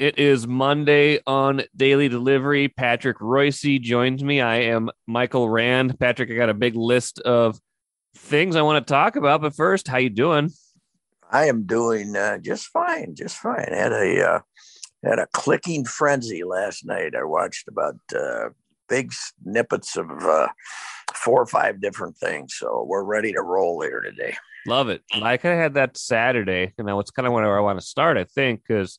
It is Monday on Daily Delivery. Patrick Reusse joins me. I am Michael Rand. Patrick, I got a big list of things I want to talk about, but first, how you doing? I am doing uh, just fine, just fine. Had a uh, had a clicking frenzy last night. I watched about uh, big snippets of uh, four or five different things. So we're ready to roll here today. Love it. I kind of had that Saturday, and it's kind of where I want to start. I think because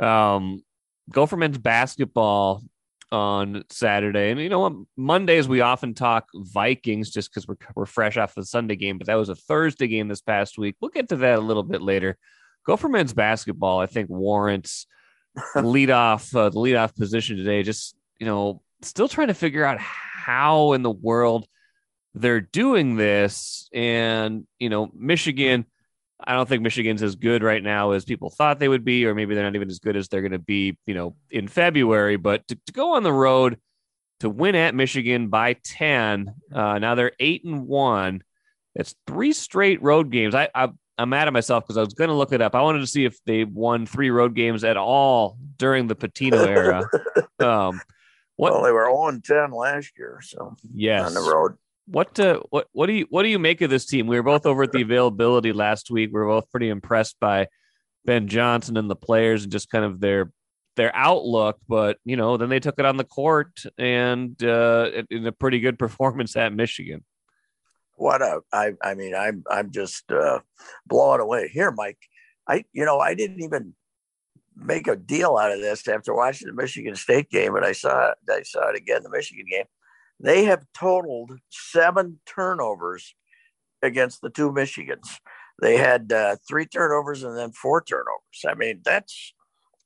um, Gopher men's basketball on Saturday, and you know what? Mondays we often talk Vikings just because we're we're fresh off the Sunday game, but that was a Thursday game this past week. We'll get to that a little bit later. Gopher men's basketball, I think, warrants lead off uh, the lead off position today. Just you know, still trying to figure out how in the world they're doing this, and you know, Michigan I don't think Michigan's as good right now as people thought they would be, or maybe they're not even as good as they're going to be, you know, in February. But to, to, go on the road to win at Michigan by 10, uh, now they're eight and one. It's three straight road games. I, I I'm mad at myself because I was going to look it up. I wanted to see if they won three road games at all during the Pitino era. um, what, well, they were 0 10 last year, so yes, on the road. What uh, what what do you what do you make of this team? We were both over at the availability last week. We were both pretty impressed by Ben Johnson and the players and just kind of their their outlook. But you know, then they took it on the court and uh, in a pretty good performance at Michigan. What a I I mean I'm I'm just uh, blown away here, Mike. I you know I didn't even make a deal out of this after watching the Michigan State game, and I saw it, I saw it again the Michigan game. They have totaled seven turnovers against the two Michigans. They had uh, three turnovers and then four turnovers. I mean, that's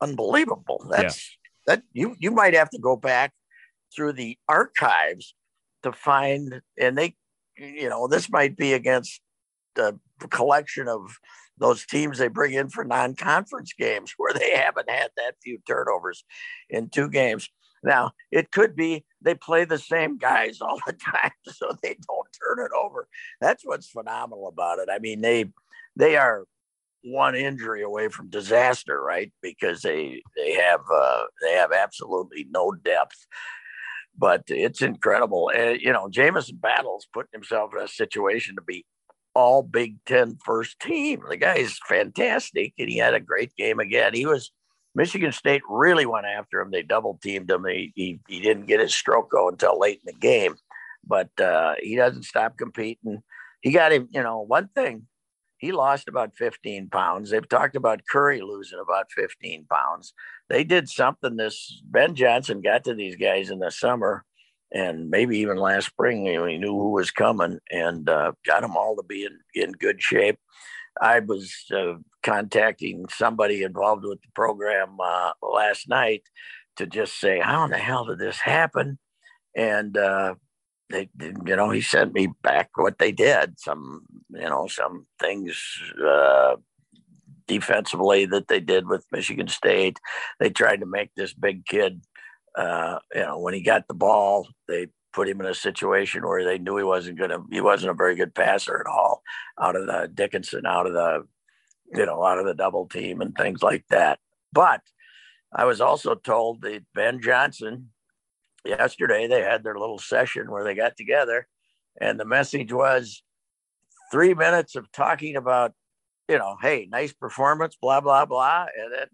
unbelievable. That's yeah. that you you might have to go back through the archives to find, and they, you know, this might be against the collection of those teams they bring in for non-conference games where they haven't had that few turnovers in two games. Now, it could be they play the same guys all the time, so they don't turn it over. That's what's phenomenal about it. I mean, they they are one injury away from disaster, right? Because they they have uh, they have absolutely no depth. But it's incredible. Uh, you know, Jamison Battle's putting himself in a situation to be all Big Ten first team. The guy is fantastic, and he had a great game again. He was Michigan State really went after him. They double teamed him. He, he, he didn't get his stroke go until late in the game, but uh, he doesn't stop competing. He got him, you know, one thing, he lost about 15 pounds. They've talked about Curry losing about 15 pounds. They did something this, Ben Johnson got to these guys in the summer and maybe even last spring, you know, he knew who was coming and uh, got them all to be in, in good shape. I was uh, contacting somebody involved with the program uh, last night to just say, how in the hell did this happen? And uh, they, you know, he sent me back what they did. Some, you know, some things uh, defensively that they did with Michigan State. They tried to make this big kid, uh, you know, when he got the ball, they put him in a situation where they knew he wasn't going to, he wasn't a very good passer at all out of the Dickinson, out of the, you know, out of the double team and things like that. But I was also told that Ben Johnson, yesterday, they had their little session where they got together and the message was three minutes of talking about, you know, hey, nice performance, blah, blah, blah. And then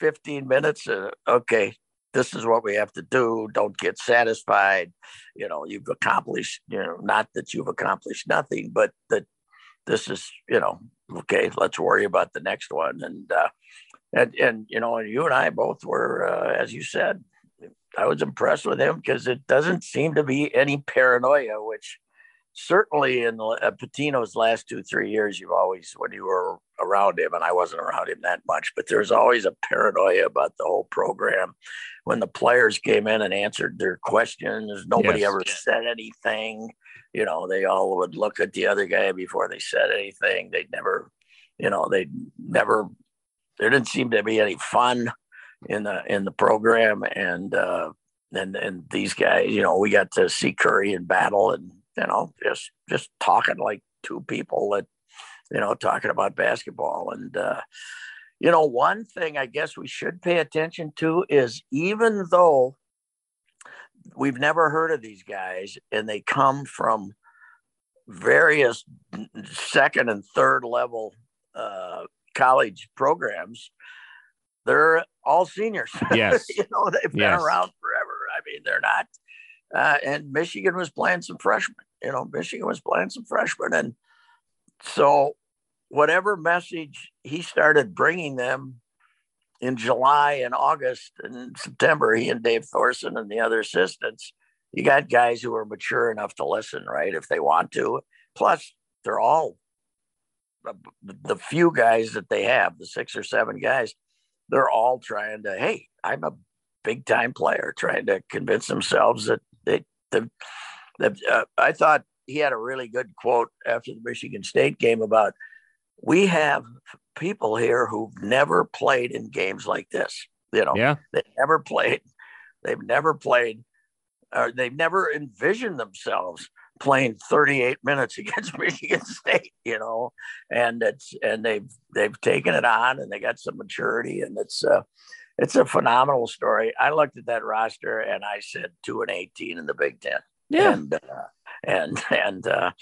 15 minutes, uh, okay, this is what we have to do. Don't get satisfied. You know, you've accomplished, you know, not that you've accomplished nothing, but that this is, you know, okay, let's worry about the next one. And, uh, and, and, you know, you and I both were, uh, as you said, I was impressed with him because it doesn't seem to be any paranoia, which certainly in uh, Pitino's last two, three years, you've always, when you were around him, and I wasn't around him that much, but there's always a paranoia about the whole program. When the players came in and answered their questions, nobody yes. ever said anything. You know, they all would look at the other guy before they said anything. They'd never, you know, they never, there didn't seem to be any fun in the in the program and uh and and these guys you know we got to see curry in battle and you know, just just talking like two people that, you know, talking about basketball. And uh, you know, one thing I guess we should pay attention to is even though we've never heard of these guys and they come from various second and third level uh, college programs, they're all seniors. Yes. you know, they've been Yes. around forever. I mean, they're not. Uh, and Michigan was playing some freshmen. You know, Michigan was playing some freshmen. And so, whatever message he started bringing them in July and August and September, he and Dave Thorson and the other assistants, you got guys who are mature enough to listen, right? If they want to. Plus, they're all the, few guys that they have, the six or seven guys, they're all trying to, hey, I'm a big time player, trying to convince themselves that they, the, the uh, I thought he had a really good quote after the Michigan State game about we have people here who've never played in games like this. You know, Yeah. they never played. They've never played, or they've never envisioned themselves playing 38 minutes against Michigan State. You know, and it's and they've they've taken it on and they got some maturity and it's uh it's a phenomenal story. I looked at that roster and I said two and 18 in the Big Ten. Yeah. And uh, and and uh,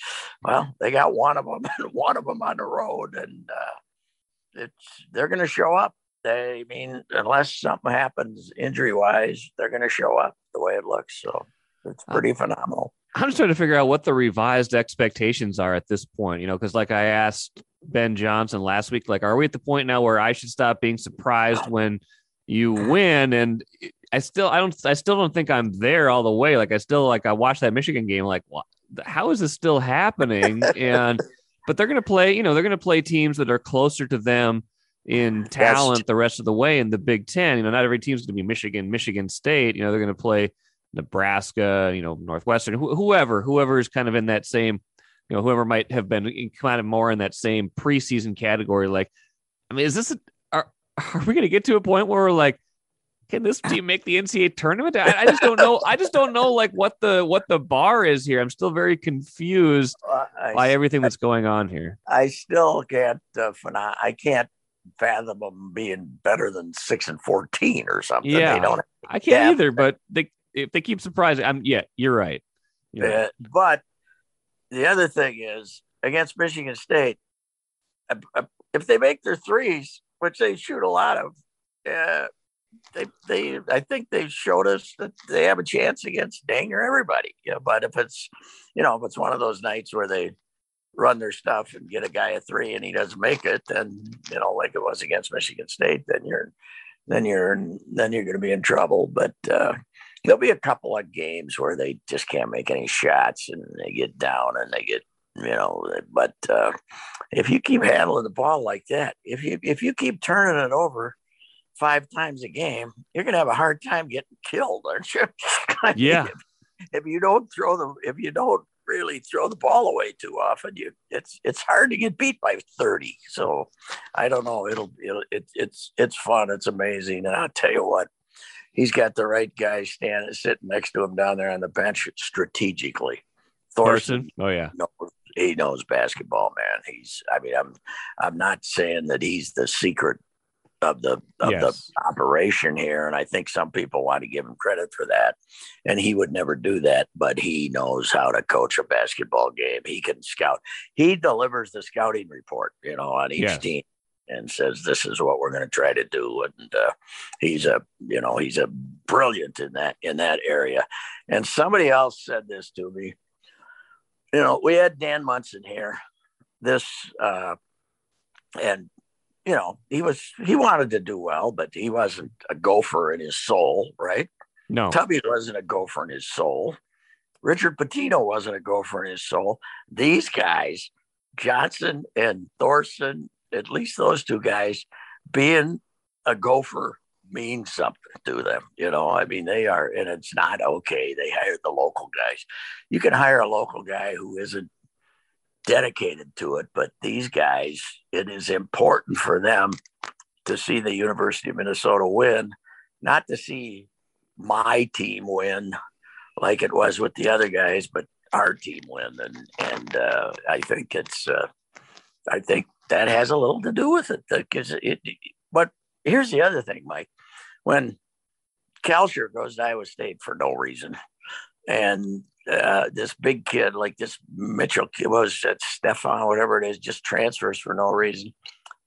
well, they got one of them, and one of them on the road, and uh, it's they're going to show up. They I mean, unless something happens injury wise, they're going to show up the way it looks. So it's pretty phenomenal. I'm just trying to figure out what the revised expectations are at this point, you know, because like I asked Ben Johnson last week, like, are we at the point now where I should stop being surprised when you win? And I still, I don't, I still don't think I'm there all the way. Like, I still, like, I watched that Michigan game, like, what, how is this still happening? and, but they're going to play, you know, they're going to play teams that are closer to them in talent the rest of the way in the Big Ten. You know, not every team's going to be Michigan, Michigan State. You know, they're going to play Nebraska, you know, Northwestern, wh- whoever, whoever is kind of in that same, you know, whoever might have been eh, kind of more in that same preseason category. Like, I mean, is this, a, are, we going to get to a point where we're like, can this team make the NCAA tournament? I, I just don't know. I just don't know like what the what the bar is here. I'm still very confused I, by everything that's going on here. I still can't. Uh, I can't fathom them being better than six and fourteen or something. Yeah. They don't I can't Yeah. either, but they if they keep surprising, I'm yeah, you're right. You're right. Uh, but the other thing is against Michigan State, uh, uh, if they make their threes, which they shoot a lot of, uh, they they I think they showed us that they have a chance against dang near everybody. But if it's you know if it's one of those nights where they run their stuff and get a guy a three and he doesn't make it, then you know like it was against Michigan State, then you're then you're then you're going to be in trouble. But uh, there'll be a couple of games where they just can't make any shots and they get down and they get you know but uh, if you keep handling the ball like that if you if you keep turning it over five times a game you're going to have a hard time getting killed aren't you I mean, Yeah. if, if you don't throw the if you don't really throw the ball away too often you it's it's hard to get beat by 30 so i don't know it'll it'll it, it's it's fun it's amazing and i'll tell you what he's got the right guy standing sitting next to him down there on the bench strategically. Thorson, Thorson. Oh yeah. knows, he knows basketball, man. He's I mean, I'm I'm not saying that he's the secret of the of Yes. the operation here. And I think some people want to give him credit for that. And he would never do that, but he knows how to coach a basketball game. He can scout. He delivers the scouting report, you know, on each Yes. team and says this is what we're going to try to do and uh, he's a you know he's a brilliant in that in that area and somebody else said this to me you know we had Dan Monson here this uh and you know he was he wanted to do well but he wasn't a gopher in his soul right No. Tubby wasn't a gopher in his soul. Richard Pitino wasn't a gopher in his soul. These guys, Johnson and Thorson, at least those two guys, being a gopher means something to them. You know, I mean, they are, and it's not okay. They hired the local guys. You can hire a local guy who isn't dedicated to it, but these guys, it is important for them to see the University of Minnesota win, not to see my team win like it was with the other guys, but our team win. And and uh, I think it's uh, I think that has a little to do with it because it but here's the other thing, Mike. When Kalscheur goes to Iowa State for no reason, and uh, this big kid like this Mitchell was that Stefan, whatever it is, just transfers for no reason.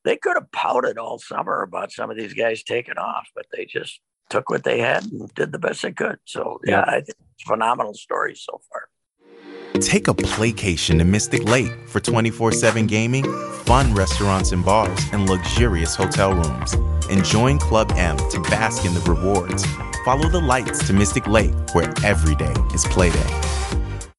They could have pouted all summer about some of these guys taking off, but they just took what they had and did the best they could. So yeah, yeah I think phenomenal story so far. Take a playcation to Mystic Lake for 24-7 gaming, fun restaurants and bars, and luxurious hotel rooms. And join Club M to bask in the rewards. Follow the lights to Mystic Lake, where every day is playday.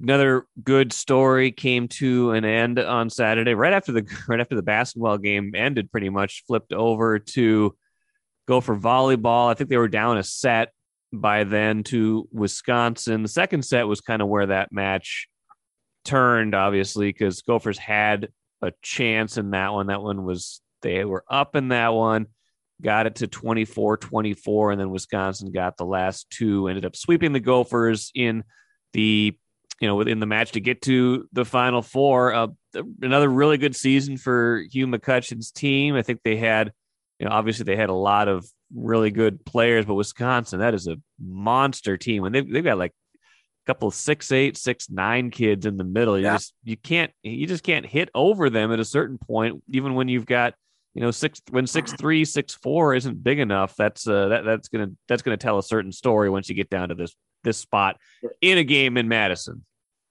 Another good story came to an end on Saturday, right after the right after the basketball game ended. Pretty much flipped over to go for volleyball. I think they were down a set by then to Wisconsin. The second set was kind of where that match turned, obviously, because Gophers had a chance in that one. That one was, they were up in that one, got it to 24 24, and then Wisconsin got the last two, ended up sweeping the Gophers in the, you know, within the match to get to the final four. Uh, another really good season for Hugh McCutcheon's team. I think they had, you know, obviously they had a lot of really good players, but Wisconsin, that is a monster team. And they've, they've got like a couple of six, eight, six, nine kids in the middle. You yeah. just, you can't, you just can't hit over them at a certain point, even when you've got, you know, six, when six, three, six, four isn't big enough. That's, uh, that, that's going to, that's going to tell a certain story once you get down to this, this spot in a game in Madison.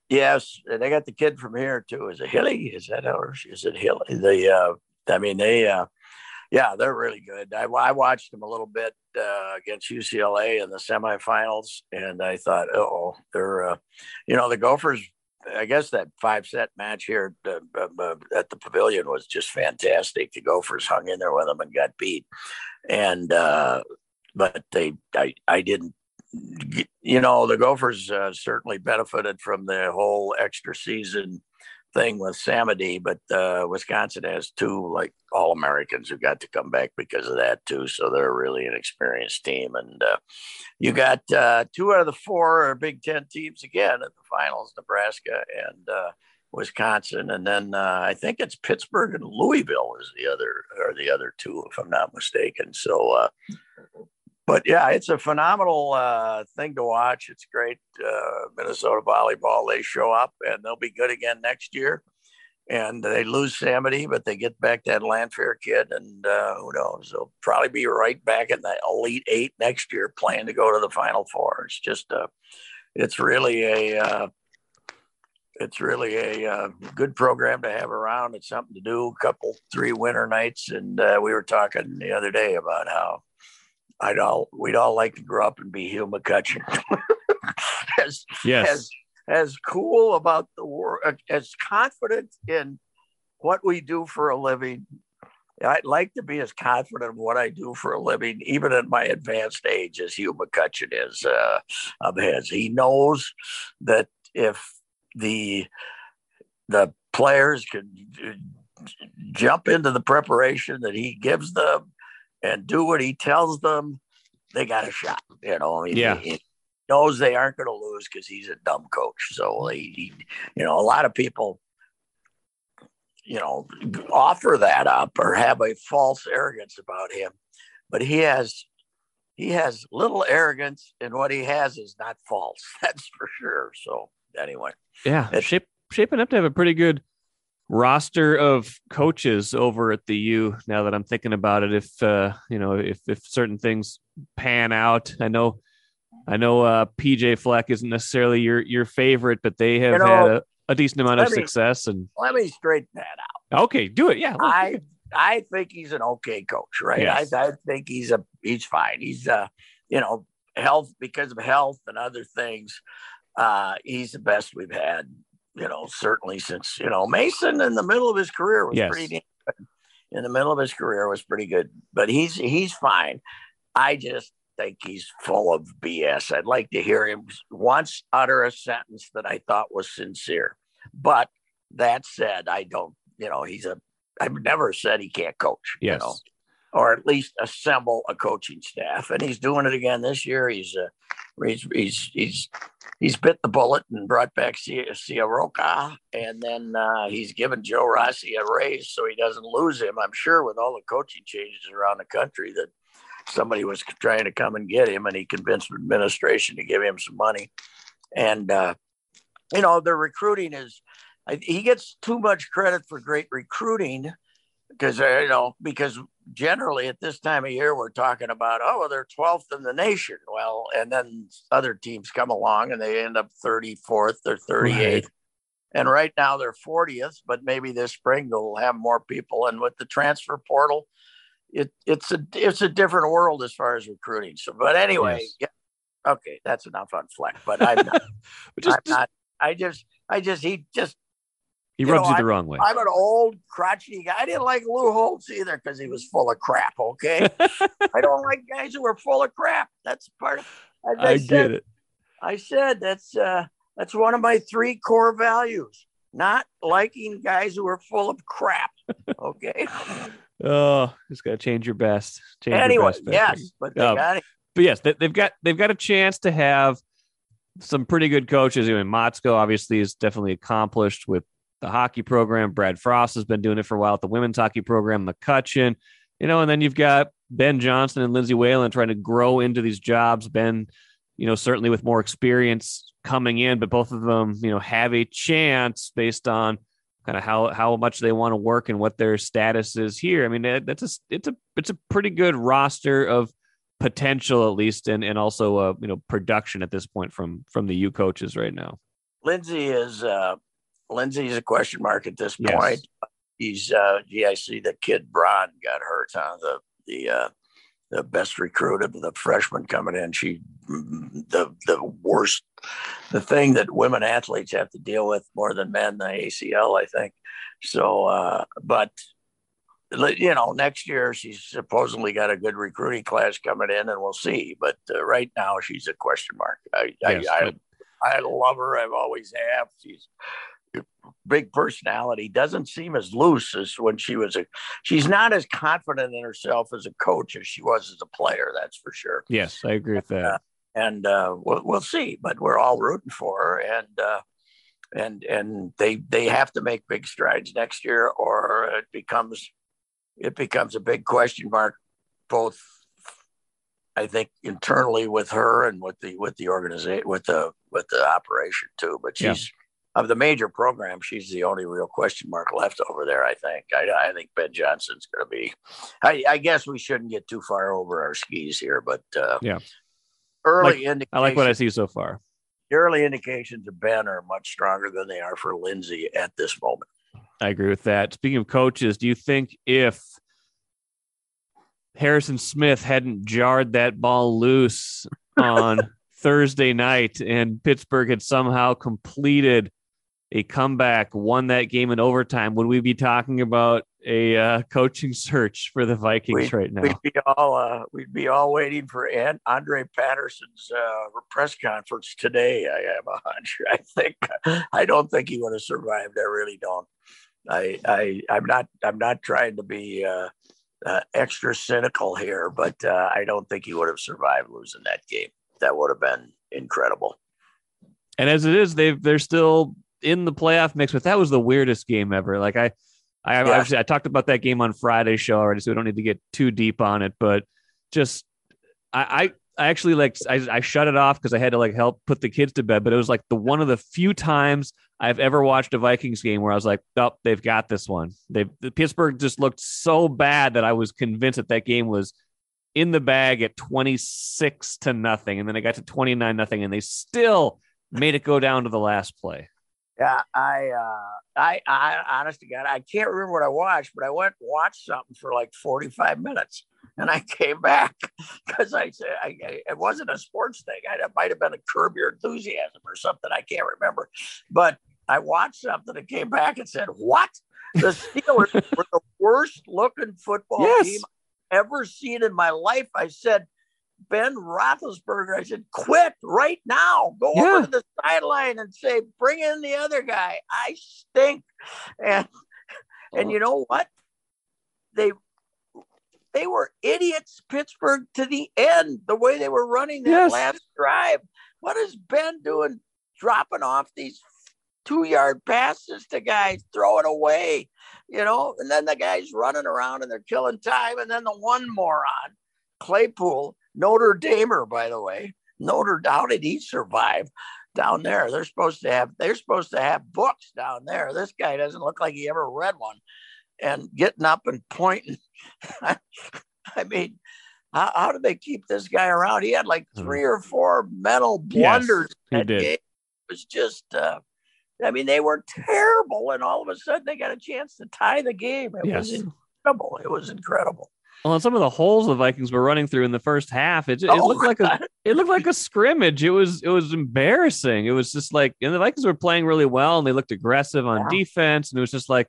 Yes, they got the kid from here too. Is it Hilly? Is that or is it Hilly? The uh, I mean they uh, yeah, they're really good. I, I watched them a little bit uh, against UCLA in the semifinals, and I thought, oh, they're, uh, you know, the Gophers. I guess that five set match here uh, uh, at the Pavilion was just fantastic. The Gophers hung in there with them and got beat, and uh, but they, I, I didn't you know, the Gophers uh, certainly benefited from the whole extra season thing with Samedy, but uh, Wisconsin has two like all Americans who got to come back because of that too. So they're really an experienced team, and uh, you got uh, two out of the four Big Ten teams again at the finals: Nebraska and uh, Wisconsin, and then uh, I think it's Pittsburgh and Louisville is the other or the other two, if I'm not mistaken. So uh, but yeah, it's a phenomenal uh, thing to watch. It's great. Uh, Minnesota volleyball, they show up and they'll be good again next year. And they lose Samedy, but they get back that Landfair kid, and uh, who knows? They'll probably be right back in the Elite Eight next year, playing to go to the Final Four. It's just a, uh, it's really a, uh, it's really a uh, good program to have around. It's something to do. A couple, three winter nights, and uh, we were talking the other day about how I'd all we'd all like to grow up and be Hugh McCutcheon. as yes. as as cool about the world, as confident in what we do for a living. I'd like to be as confident in what I do for a living, even at my advanced age, as Hugh McCutcheon is uh, of his. He knows that if the the players can jump into the preparation that he gives them and do what he tells them, they got a shot. You know, I mean, yeah. He, he knows they aren't going to lose because he's a dumb coach. So he, he, you know, a lot of people, you know, offer that up or have a false arrogance about him, but he has he has little arrogance, and what he has is not false. That's for sure. So anyway, yeah, shape, shaping up to have a pretty good roster of coaches over at the U. Now that I'm thinking about it, if uh, you know, if if certain things pan out, I know, I know, uh, PJ Fleck isn't necessarily your your favorite, but they have you know, had a, a, decent amount of me, success. And let me straighten that out. Okay, do it. Yeah, I I think he's an okay coach, right? Yes. I, I think he's a he's fine. He's uh, you know, health because of health and other things. Uh, he's the best we've had you know, certainly since, you know, Mason in the middle of his career was yes. pretty good. In the middle of his career was pretty good, but he's he's fine. I just think he's full of BS. I'd like to hear him once utter a sentence that I thought was sincere. But that said, I don't, you know, he's a I've never said he can't coach. Yes. You know? or at least assemble a coaching staff. And he's doing it again this year. He's uh, He's he's he's he's bit the bullet and brought back Ciarrocca, and then uh, he's given Joe Rossi a raise so he doesn't lose him. I'm sure with all the coaching changes around the country that somebody was trying to come and get him, and he convinced the administration to give him some money. And uh, you know, the recruiting is he gets too much credit for great recruiting because uh, you know because generally at this time of year we're talking about oh well, they're 12th in the nation. Well and then other teams come along and they end up 34th or 38th right. and right now they're 40th but maybe this spring they'll have more people. And with the transfer portal it, it's a it's a different world as far as recruiting. So but anyway yes. yeah. Okay that's enough on fleck but i'm not. Just, i'm not i just i just he just he you rubs know, you the wrong way. I'm an old, crotchety guy. I didn't like Lou Holtz either because he was full of crap. Okay, I don't like guys who are full of crap. That's part of. I, I said, get it. I said that's uh, that's one of my three core values. Not liking guys who are full of crap. Okay. oh, just got to change your best. Change anyway, your best. Yes, but they um, got it. But yes, they, have got they've got a chance to have some pretty good coaches. I mean, Motzko obviously is definitely accomplished with the hockey program. Brad Frost has been doing it for a while at the women's hockey program, McCutcheon, you know, and then you've got Ben Johnson and Lindsay Whalen trying to grow into these jobs. Ben, you know, certainly with more experience coming in, but both of them, you know, have a chance based on kind of how how much they want to work and what their status is here. I mean, that's a it's a it's a pretty good roster of potential at least, and and also uh, you know production at this point from from the U coaches right now. Lindsay is uh, Lindsay's a question mark at this yes. point. He's uh see the kid Braun got hurt, huh? The the uh the best recruit of the freshman coming in. She the the worst the thing that women athletes have to deal with more than men, the ACL, I think. So uh but you know, next year she's supposedly got a good recruiting class coming in, and we'll see. But uh, right now, she's a question mark. I, yes, I, I, I, love her. I've always have. She's big personality doesn't seem as loose as when she was a she's not as confident in herself as a coach as she was as a player that's for sure yes i agree with that uh, and uh, we'll, we'll see but we're all rooting for her and uh, and and they they have to make big strides next year or it becomes it becomes a big question mark both I think internally with her and with the with the organization with the with the operation too. But she's of the major programs, she's the only real question mark left over there. I think. I, I think Ben Johnson's going to be. I, I, guess we shouldn't get too far over our skis here, but uh, yeah, early like, I like what I see so far. The early indications of Ben are much stronger than they are for Lindsay at this moment. I agree with that. Speaking of coaches, do you think if Harrison Smith hadn't jarred that ball loose on Thursday night and Pittsburgh had somehow completed a comeback, won that game in overtime, would we be talking about a uh, coaching search for the Vikings we'd, right now? We'd be all uh, we'd be all waiting for Andre Patterson's uh, press conference today. I have a hunch. I think I don't think he would have survived. I really don't. I I I'm not I'm not trying to be uh, uh, extra cynical here, but uh, I don't think he would have survived losing that game. That would have been incredible. And as it is, they've they're still in the playoff mix, but that was the weirdest game ever. Like I, I yeah. obviously I talked about that game on Friday's show already, so we don't need to get too deep on it. But just I, I, I actually like I, I shut it off because I had to like help put the kids to bed. But it was like the one of the few times I've ever watched a Vikings game where I was like, oh, they've got this one. They the Pittsburgh just looked so bad that I was convinced that that game was in the bag at 26 to nothing and then it got to 29 nothing and they still made it go down to the last play yeah, I, uh, I, I, honest to God, I can't remember what I watched, but I went and watched something for like 45 minutes, and I came back because I said I, I, it wasn't a sports thing. I, it might have been a Curb Your Enthusiasm or something. I can't remember, but I watched something and came back and said, "What? The Steelers were the worst looking football yes. team I've ever seen in my life." I said Ben Roethlisberger. I said, quit right now. Go yeah. over to the sideline and say, bring in the other guy. I stink. And and oh. you know what? They they were idiots, Pittsburgh, to the end, the way they were running that yes. last drive. what is Ben doing dropping off these two yard passes to guys, throw it away, you know, and then the guys running around and they're killing time. And then the one moron, Claypool, Notre Damer, by the way, Notre, how did he survive down there? They're supposed to have, they're supposed to have books down there. This guy doesn't look like he ever read one and getting up and pointing. I mean, how, how did they keep this guy around? He had like hmm. three or four mental blunders. Yes, he did. Game. It was just, uh, I mean, they were terrible, and all of a sudden they got a chance to tie the game. It yes. was incredible. It was incredible. Well, some of the holes the Vikings were running through in the first half, it, it oh, looked like a it looked like a scrimmage. It was it was embarrassing. It was just like, and the Vikings were playing really well, and they looked aggressive on yeah. defense, and it was just like,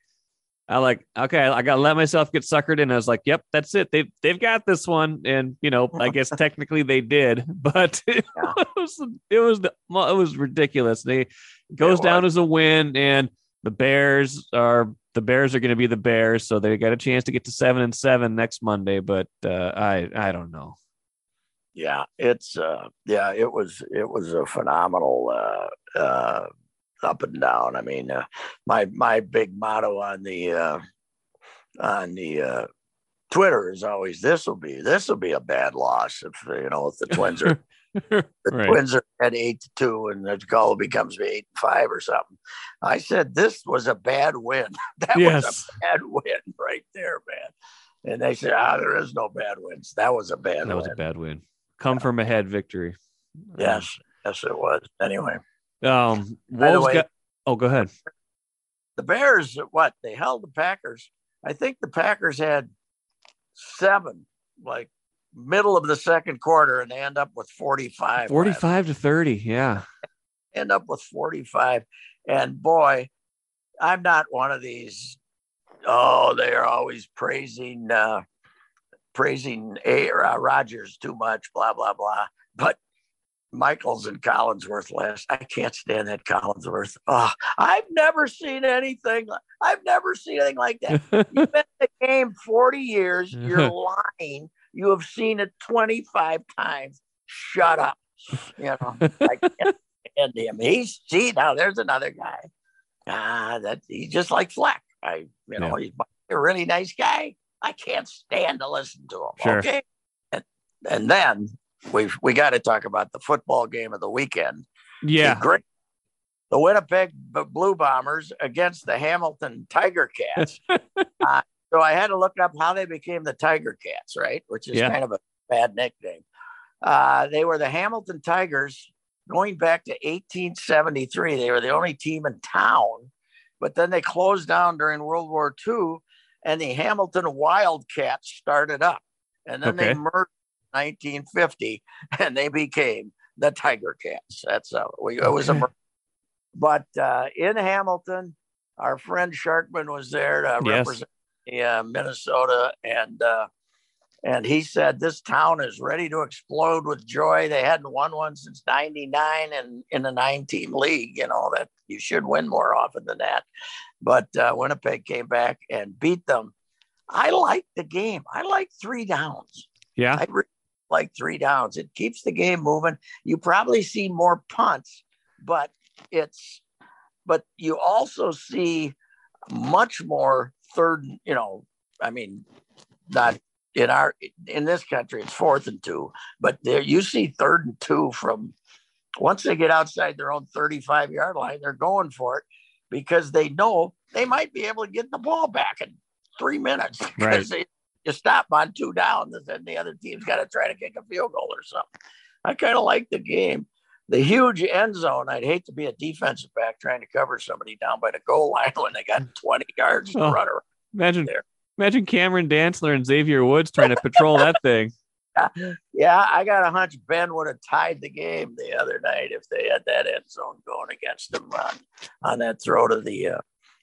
I like, okay, I got to let myself get suckered in. I was like, yep, that's it. They've they've got this one, and you know, I guess technically they did, but it yeah. was it was it was ridiculous. They goes down as a win, and the Bears are the Bears are going to be the Bears, so they got a chance to get to seven and seven next Monday. But uh, I I don't know. Yeah, it's uh, yeah, it was it was a phenomenal uh, uh, up and down. I mean, uh, my my big motto on the uh, on the uh, Twitter is always this will be this will be a bad loss if you know if the Twins are the right. Twins are at eight to two and the goal becomes eight and five or something. I said this was a bad win. that yes. was a bad win right there, man. And they said, ah, there is no bad wins. That was a bad. That win. was a bad win. Come yeah. from ahead victory. Yes, yes, it was. Anyway. Um, Wolves way, got, oh, go ahead. The Bears, what they held the Packers. I think the Packers had seven, like middle of the second quarter, and they end up with 45. 45 to 30. Yeah. End up with 45. And boy, I'm not one of these. Oh, they are always praising uh, praising A. Uh, Rodgers too much, blah blah blah. But Michaels and Collinsworth last. I can't stand that Collinsworth. Oh, I've never seen anything. I've never seen anything like that. You've been in the game 40 years. You're lying. You have seen it 25 times. Shut up. You know, I can't stand him. He's see now there's another guy. Ah, that he's just like Fleck. I you know, yeah. he's a really nice guy. I can't stand to listen to him. Sure. Okay. And, and then we've, we got to talk about the football game of the weekend. Yeah, the great. The Winnipeg Blue Bombers against the Hamilton Tiger Cats. uh, so I had to look up how they became the Tiger Cats, right? Which is yeah. kind of a bad nickname. Uh, they were the Hamilton Tigers going back to 1873. They were the only team in town, but then they closed down during World War II, and the Hamilton Wildcats started up, and then okay. they merged 1950, and they became the Tiger Cats. That's how we, it was a. But uh, in Hamilton, our friend Sharkman was there to yes. represent uh, Minnesota, and uh, and he said this town is ready to explode with joy. They hadn't won one since '99, and in a nine-team league, you know that you should win more often than that. But uh, Winnipeg came back and beat them. I like the game. I like three downs. Yeah, I really like three downs. It keeps the game moving. You probably see more punts, but it's but you also see much more third, you know, I mean, not in our in this country it's fourth and two, but there you see third and two from once they get outside their own 35 yard line, they're going for it because they know they might be able to get the ball back in three minutes because right. they you stop on two downs, and then the other team's got to try to kick a field goal or something. I kind of like the game. The huge end zone. I'd hate to be a defensive back trying to cover somebody down by the goal line when they got 20 yards to oh, run around. Imagine there. Imagine Cameron Dantzler and Xavier Woods trying to patrol that thing. Yeah, I got a hunch Ben would have tied the game the other night if they had that end zone going against them on, on that throw to the uh,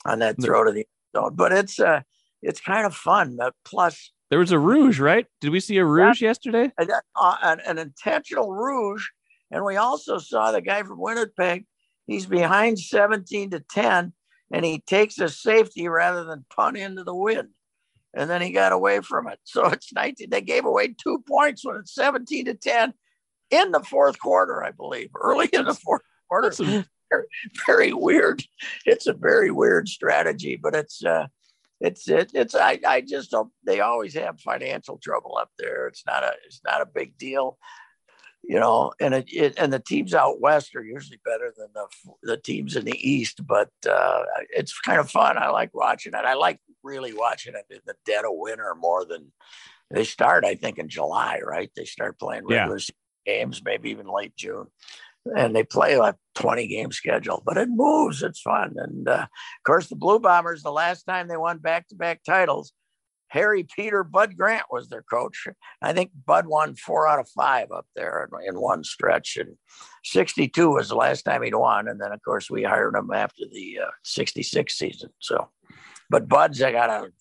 on that throw to the end zone. But it's uh it's kind of fun. Uh, plus, there was a rouge, right? Did we see a rouge yesterday? An, uh, an, an, intentional rouge, and we also saw the guy from Winnipeg. He's behind 17 to 10, and he takes a safety rather than punt into the wind, and then he got away from it. So it's 19. They gave away two points when it's 17 to 10. in the fourth quarter, I believe, early in the fourth quarter. Some, very, very weird. It's a very weird strategy, but it's uh, it's it, it's I, I just don't. They always have financial trouble up there. It's not a it's not a big deal, you know. And it, it and the teams out west are usually better than the the teams in the east. But uh, it's kind of fun. I like watching it. I like really watching it in the dead of winter more than they start. I think in July, right? They start playing regular Yeah. games, maybe even late June and they play like 20 game schedule, but it moves. It's fun. And uh, of course, the Blue Bombers, the last time they won back to back titles, Harry Peter Bud Grant was their coach. I think Bud won four out of five up there in, in one stretch. And 62 was the last time he'd won. And then, of course, we hired him after the uh, 66 season. So, but Bud's I got a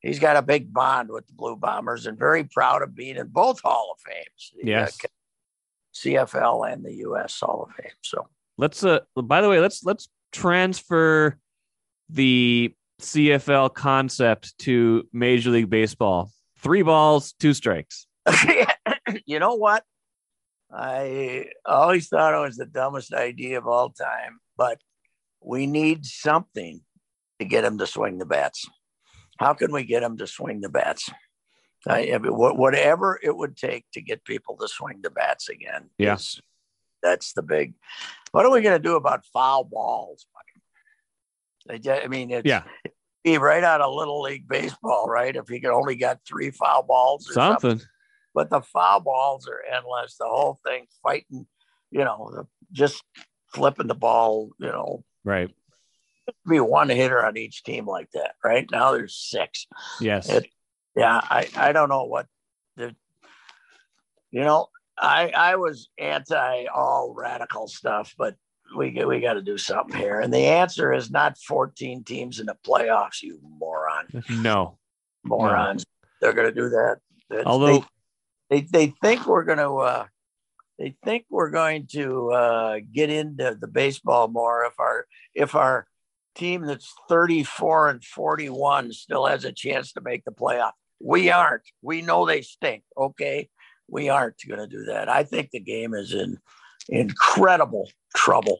he's got a big bond with the Blue Bombers and very proud of being in both Hall of Fames. the, uh, CFL and the US Hall of Fame. So let's uh by the way, let's let's transfer the CFL concept to Major League Baseball. Three balls, two strikes. you know what? I always thought it was the dumbest idea of all time, but we need something to get him to swing the bats. How can we get him to swing the bats? I, I mean, wha- whatever it would take to get people to swing the bats again. Yeah. that's the big. What are we going to do about foul balls? Mike? I mean, it's Yeah. be right out of little league baseball, right? If he could only got three foul balls or something Something. but the foul balls are endless. The whole thing fighting, you know, the, just flipping the ball, you know, Right. be one hitter on each team like that. Right now, there's six. Yes. It- Yeah, I I don't know what the, you know, I I was anti all radical stuff, but we we got to do something here, and the answer is not 14 teams in the playoffs. You moron, no. morons. They're going to do that. That's- Although they they think we're going to uh, they think we're going to uh, get into the baseball more if our if our team that's 34 and 41 still has a chance to make the playoff. We aren't. We know they stink. Okay, we aren't going to do that. I think the game is in incredible trouble,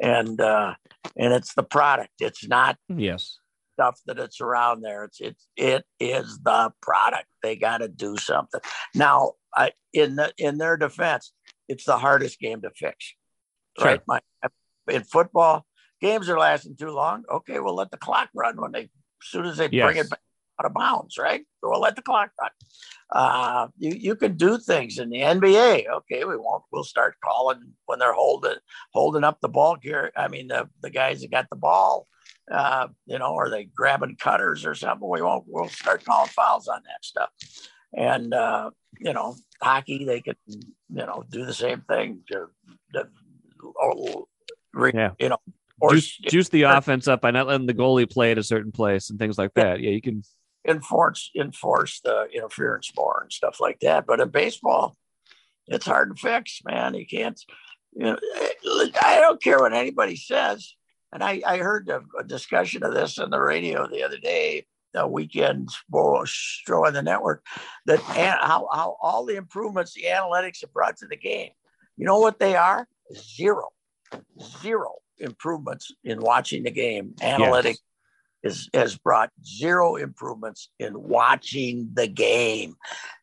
and uh, and it's the product. It's not yes. stuff that it's around there. It's it's it is the product. They got to do something now. I in the in their defense, it's the hardest game to fix. Sure. Right, Mike? In football, games are lasting too long. Okay, we'll let the clock run when they as soon as they bring it back out of bounds. Right, so we'll let the clock run. Uh, you you can do things in the NBA. Okay, we won't. We'll start calling when they're holding holding up the ball here. I mean, the the guys that got the ball uh, you know, are they grabbing cutters or something? We won't. We'll start calling fouls on that stuff. And uh, you know, hockey they could you know do the same thing. To, to, or, Yeah. You know, or Juice, juice the offense up by not letting the goalie play at a certain place and things like that. Yeah, you can. Enforce enforce the interference more and stuff like that. But in baseball, it's hard to fix, man. You can't. You know, eh, I don't care what anybody says. And I, I heard a, a discussion of this on the radio the other day, a weekend show on the network, that an- how, how all the improvements the analytics have brought to the game. You know what they are? Zero, zero improvements in watching the game. Analytics is, has brought zero improvements in watching the game.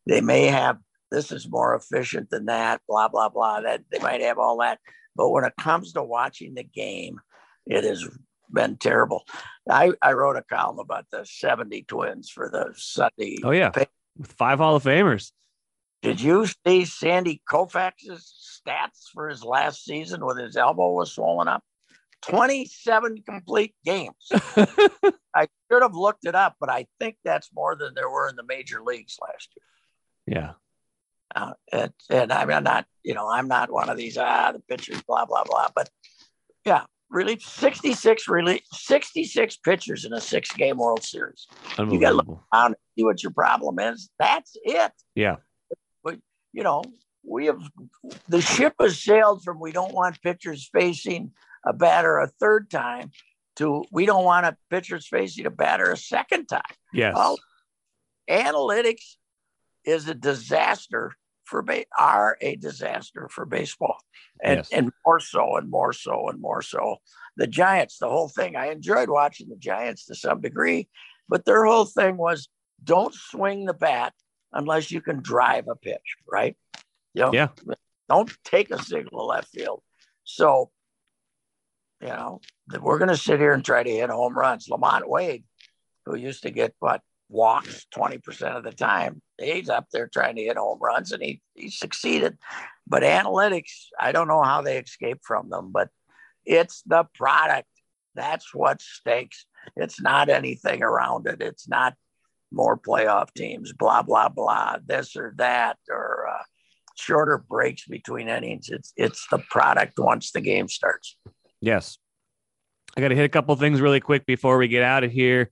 They may have this is more efficient than that, blah blah blah. That they might have all that, but when it comes to watching the game, it has been terrible. I, I wrote a column about the 70 twins for the Sunday. Oh yeah, with five Hall of Famers. Did you see Sandy Koufax's stats for his last season when his elbow was swollen up? 27 complete games. I should have looked it up, but I think that's more than there were in the major leagues last year. Yeah, Uh, and, and I'm not, you know, I'm not one of these, ah, the pitchers, blah, blah, blah. But yeah, really 66, really 66 pitchers in a six game World Series. You got to look around and see what your problem is. That's it. Yeah, But, you know, we have the ship has sailed from we don't want pitchers facing a batter a third time to we don't want a pitchers facing a batter a second time. yes, Well, analytics is a disaster for ba- are a disaster for baseball, and Yes. and more so and more so and more so. The Giants, the whole thing. I enjoyed watching the Giants to some degree, but their whole thing was don't swing the bat unless you can drive a pitch, right? You know, Yeah. don't take a single left field. So, you know, that we're going to sit here and try to hit home runs. LaMonte Wade, who used to get what walks 20% of the time, he's up there trying to hit home runs and he, he succeeded. But analytics, I don't know how they escape from them, but it's the product. That's what stakes. It's not anything around it. It's not more playoff teams, blah, blah, blah, this or that, or uh, shorter breaks between innings. It's it's the product once the game starts. Yes. I got to hit a couple things really quick before we get out of here.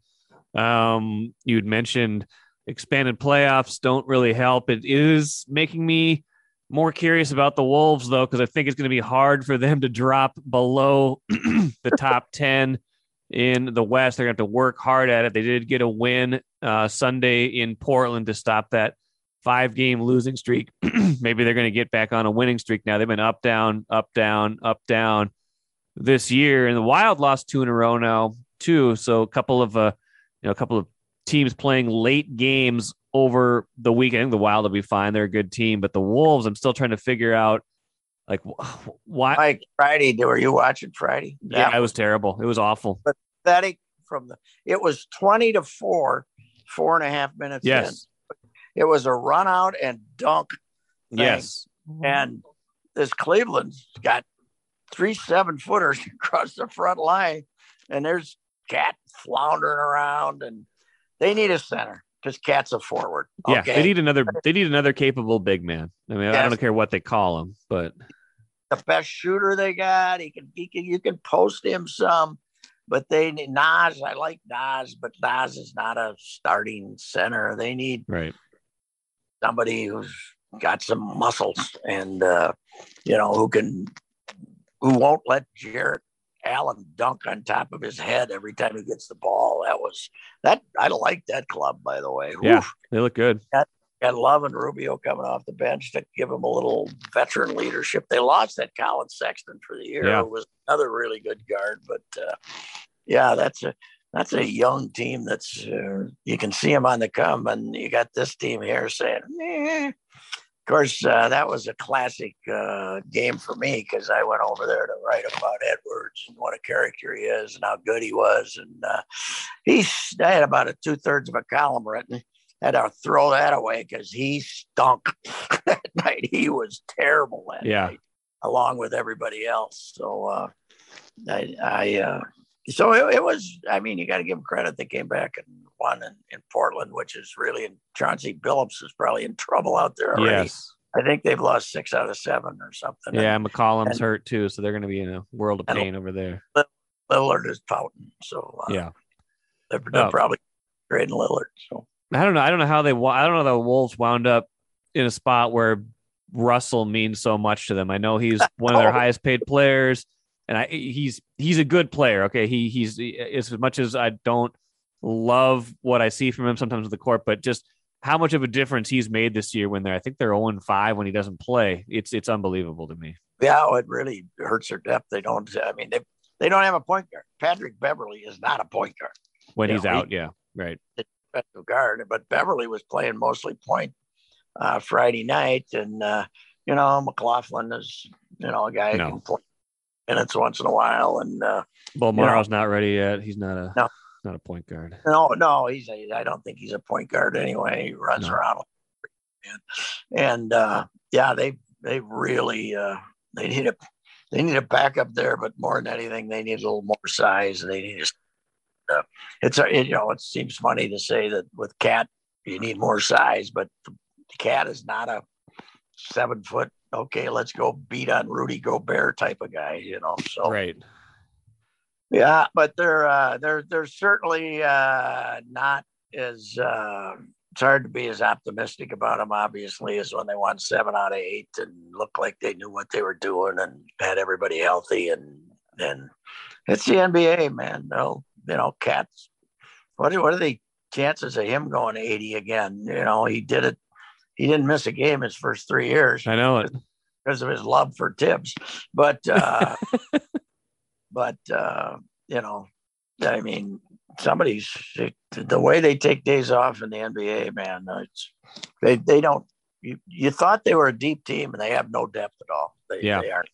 Um, you'd mentioned expanded playoffs don't really help. It is making me more curious about the Wolves, though, because I think it's going to be hard for them to drop below the top 10 in the West. They're going to have to work hard at it. They did get a win uh, Sunday in Portland to stop that five game losing streak. Maybe they're going to get back on a winning streak now. They've been up, down, up, down, up, down this year, and the Wild lost two in a row now too. So a couple of uh, you know, a couple of teams playing late games over the weekend. The Wild will be fine; they're a good team, but the Wolves, I'm still trying to figure out like why. Mike, Friday, were you watching Friday? yeah, it was terrible. It was awful. pathetic from the. It was twenty to four, four and a half minutes. in. Yes, it was a run out and dunk, yes, and this Cleveland's got three seven footers across the front line, and there's Cat floundering around, and they need a center because Cat's a forward. yeah. They need another. They need another capable big man. I mean, I don't care what they call him, but the best shooter they got. He can, he can, you can post him some, but they need Naz. I like Naz, but Naz is not a starting center. They need right. somebody who's got some muscles and uh, you know who can, who won't let Jarrett Allen dunk on top of his head every time he gets the ball. That was that. I like that club, by the way. Yeah. Oof. They look good. Got Love and Rubio coming off the bench to give them a little veteran leadership. They lost that Collin Sexton for the year. Yeah. Who was another really good guard, but uh, yeah, that's a that's a young team. That's uh, you can see them on the come, and you got this team here saying, eh. Of course, uh, that was a classic uh, game for me because I went over there to write about Edwards and what a character he is and how good he was. And uh, he's I had about a two thirds of a column written had to throw that away because he stunk that night. He was terrible that Yeah. night, along with everybody else. So uh, I, I uh, so it, it was. I mean, you got to give him credit. They came back and won in, in Portland, which is really. And Chauncey Billups is probably in trouble out there already. Yes. I think they've lost six out of seven or something. Yeah, And McCollum's and- hurt too, so they're going to be in a world of pain over there. Lillard is pouting. So uh, Yeah. they're, they're Oh. probably trading Lillard. So I don't know. I don't know how they. I don't know the Wolves wound up in a spot where Russell means so much to them. I know he's one of their Oh. highest paid players, and I he's he's a good player. Okay, he he's as much as I don't love what I see from him sometimes with the court, but just how much of a difference he's made this year when they're I think they're 0 5 when he doesn't play. It's it's unbelievable to me. yeah, it really hurts their depth. They don't. I mean, they they don't have a point guard. Patrick Beverley is not a point guard. When Yeah, he's he- out, yeah, right. defensive guard, but Beverly was playing mostly point uh, Friday night, and uh, you know McLaughlin is you know a guy who can play minutes once in a while, and uh, Well, You know- Morrow's not ready yet. He's not a No. not a point guard. no, no, he's a, I don't think he's a point guard anyway. He runs No. around, and uh, yeah, they they really uh, they need a they need a backup there, but more than anything, they need a little more size. They need a, uh, it's a, you know it seems funny to say that with Cat you need more size, but the Cat is not a seven foot. Okay, let's go beat on Rudy Gobert type of guy, you know. So Right. yeah, but they're uh, they're they're certainly uh, not as. Uh, it's hard to be as optimistic about them, obviously, as when they won seven out of eight and looked like they knew what they were doing and had everybody healthy. And and it's the NBA, man. They'll you know, cats. What are, what are the chances of him going eighty again? You know, he did it. He didn't miss a game his first three years. I know it because of his love for Thibs. But uh, but uh, you know, I mean, somebody's the way they take days off in the NBA, man. It's they they don't. You, you thought they were a deep team, and they have no depth at all. They, yeah. they aren't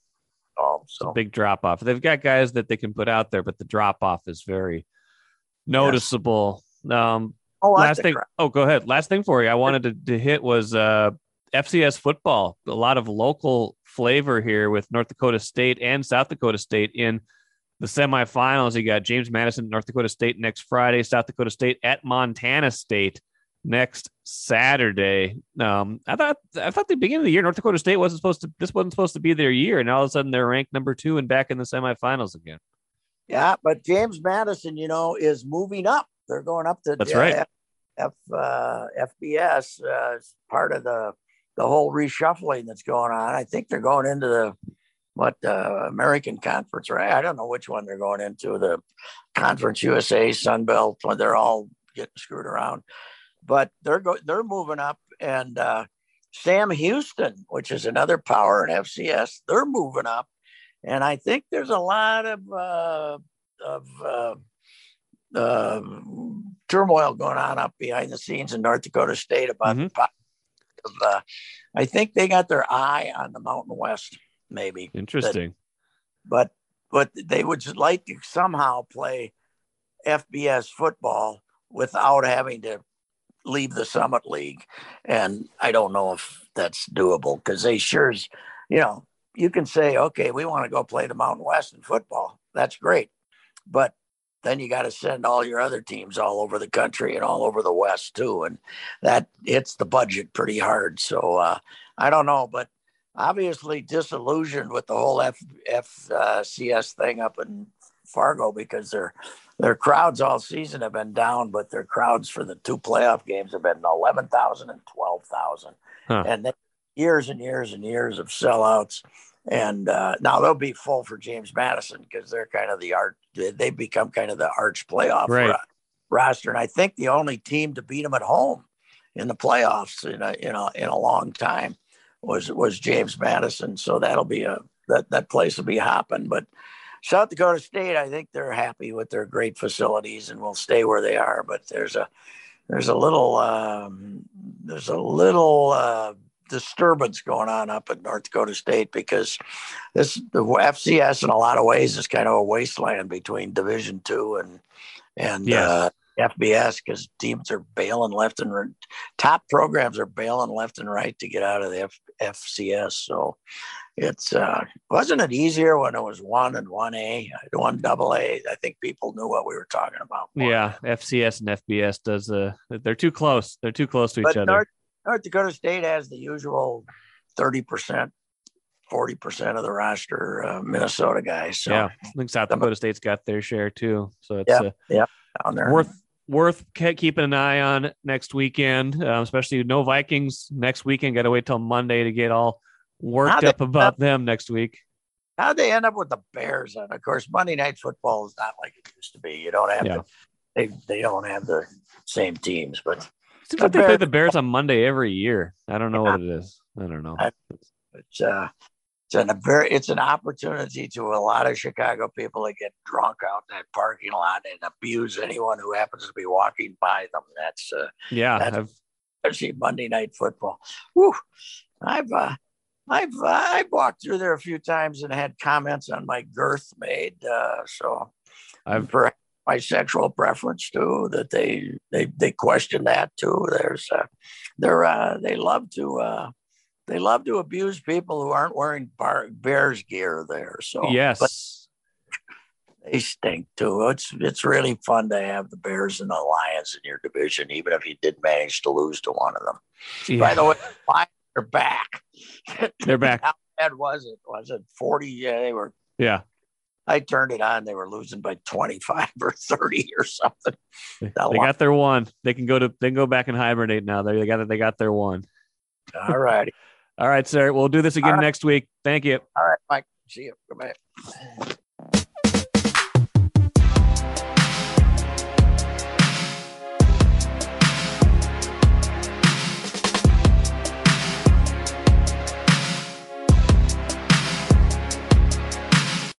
at all. So big drop off. They've got guys that they can put out there, but the drop off is very noticeable. Yes. Um, oh, last thing. Oh, go ahead. Last thing for you. I wanted to, to hit was uh, FCS football. A lot of local flavor here with North Dakota State and South Dakota State in the semifinals. You got James Madison, North Dakota State next Friday, South Dakota State at Montana State next Saturday. Um, I thought I thought the beginning of the year North Dakota State wasn't supposed to this wasn't supposed to be their year, and all of a sudden they're ranked number two and back in the semifinals again. Yeah, but James Madison, you know, is moving up. They're going up to that's right. F, F uh, FBS uh, part of the the whole reshuffling that's going on. I think they're going into the what uh, American Conference, right? I don't know which one they're going into. The Conference USA, Sun Belt, they're all getting screwed around, but they're go they're moving up. And uh, Sam Houston, which is another power in FCS, they're moving up. And I think there's a lot of uh, of uh, uh, turmoil going on up behind the scenes in North Dakota State about mm-hmm. the. Uh, I think they got their eye on the Mountain West maybe. Interesting. That, but but they would like to somehow play FBS football without having to leave the Summit League, and I don't know if that's doable because they sure, you know, you can say, okay, we want to go play the Mountain West in football. That's great, but then you got to send all your other teams all over the country and all over the West too, and that hits the budget pretty hard. So uh, I don't know, but obviously disillusioned with the whole F, FCS uh, thing up in Fargo because their their crowds all season have been down, but their crowds for the two playoff games have been 11,000 and 12,000. Huh. And years and years and years of sellouts. And uh, now they'll be full for James Madison because they're kind of the art. They've become kind of the arch playoff right. roster, and I think the only team to beat them at home in the playoffs in a in a in a long time was was James Madison. So that'll be a that that place will be hopping. But South Dakota State, I think they're happy with their great facilities and will stay where they are. But there's a there's a little um, there's a little uh, disturbance going on up at North Dakota State because this the FCS in a lot of ways is kind of a wasteland between Division two and and yes. uh, FBS because teams are bailing left and right. Top programs are bailing left and right to get out of the F, FCS. So it's uh, wasn't it easier when it was one and one A, one double A. I think people knew what we were talking about. Yeah, FCS and FBS does uh, they're too close. They're too close to but each other. North, North Dakota State has the usual thirty percent. 40% of the roster uh, Minnesota guys. So. Yeah, I think South Dakota State's got their share too. So it's yeah, uh, yeah, down there. worth worth keeping an eye on next weekend, uh, especially no Vikings next weekend. Got to wait till Monday to get all worked up about them next week. How'd they end up with the Bears? And of course, Monday night football is not like it used to be. You don't have yeah. they they don't have the same teams, but seems like they play the Bears on Monday every year. I don't know yeah. what it is. I don't know. It's uh it's an, a very it's an opportunity to a lot of Chicago people to get drunk out in that parking lot and abuse anyone who happens to be walking by them. That's uh, yeah, that's, especially Monday night football. Woo! I've uh, I've uh, I've walked through there a few times and had comments on my girth made. Uh, so I've my sexual preference too. That they they they question that too. There's uh, they're uh, they love to. Uh, they love to abuse people who aren't wearing bar, Bears gear there. So yes, they stink too. It's it's really fun to have the Bears and the Lions in your division, even if you did manage to lose to one of them. Yeah. By the way, they're back. They're back. How bad was it? Was it forty? Yeah, they were. Yeah. I turned it on. They were losing by twenty-five or thirty or something. They got their one. They can go to. They can go back and hibernate now. They got. They got their one. All righty. All right, sir. We'll do this again right. next week. Thank you. All right, Mike. See you. Goodbye.